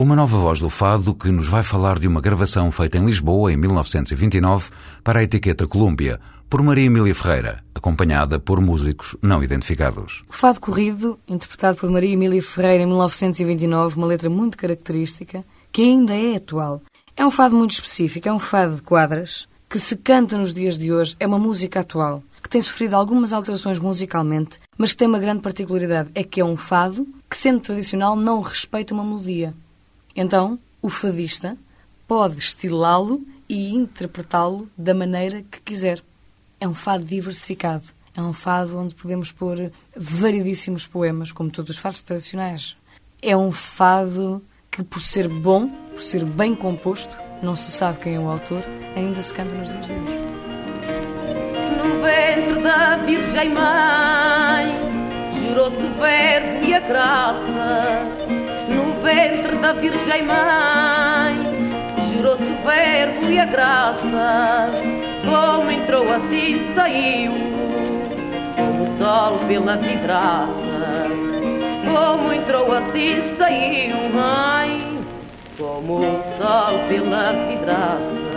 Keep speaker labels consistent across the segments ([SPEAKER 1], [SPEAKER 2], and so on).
[SPEAKER 1] Uma nova voz do fado que nos vai falar de uma gravação feita em Lisboa em 1929 para a etiqueta Colômbia, por Maria Emília Ferreira, acompanhada por músicos não identificados.
[SPEAKER 2] O Fado Corrido, interpretado por Maria Emília Ferreira em 1929, uma letra muito característica, que ainda é atual. É um fado muito específico, é um fado de quadras, que se canta nos dias de hoje, é uma música atual, que tem sofrido algumas alterações musicalmente, mas que tem uma grande particularidade, é que é um fado que, sendo tradicional, não respeita uma melodia. Então, o fadista pode estilá-lo e interpretá-lo da maneira que quiser. É um fado diversificado. É um fado onde podemos pôr variedíssimos poemas, como todos os fados tradicionais. É um fado que, por ser bom, por ser bem composto, não se sabe quem é o autor, ainda se canta nos dias de hoje.
[SPEAKER 3] No ventre da Virgem Mãe, jurou-se o e a graça ventre da Virgem Mãe. Jurou-se o verbo e a graça, como entrou assim saiu, o sol pela vidraça. Como entrou assim saiu, mãe, como o sol pela vidraça.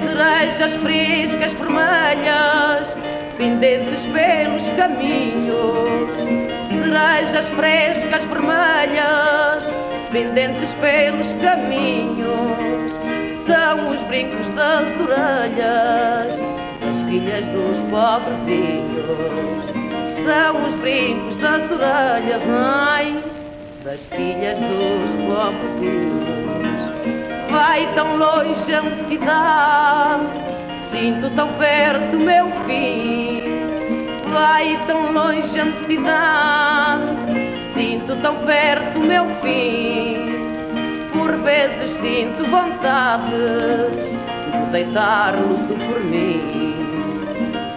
[SPEAKER 3] Cerejas frescas vermelhas, pendentes pelos caminhos cerejas frescas vermelhas, pendentes pelos caminhos, são os brincos das orelhas das filhas dos pobrezinhos. São os brincos das orelhas, mãe, das filhas dos pobrezinhos. Vai tão longe a cidade, sinto tão perto meu fim vai tão longe a necessidade, sinto tão perto meu fim. Vezes sinto vontade de deitar luto por mim.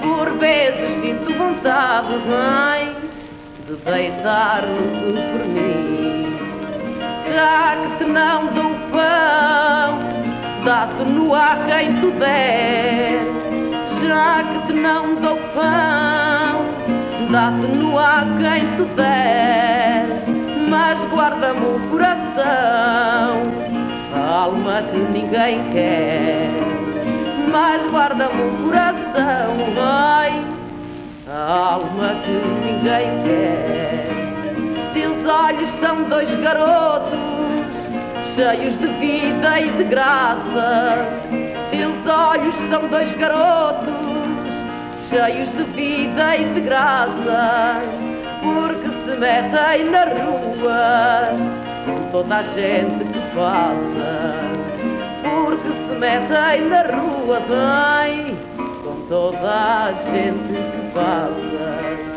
[SPEAKER 3] Por vezes sinto vontade, mãe, de deitar luto por mim. Já que te não dou pão, dá-te no ar quem tu der. Já que te não dou pão, dá-te no ar quem te der, mas guarda-me o coração, a alma que ninguém quer. Mas guarda-me o coração, vai, a alma que ninguém quer. Teus olhos são dois garotos, cheios de vida e de graça. Teus olhos são dois garotos cheios de vida e de graça, porque se metem na rua toda a gente que passa, porque se metem na rua bem com toda a gente que passa.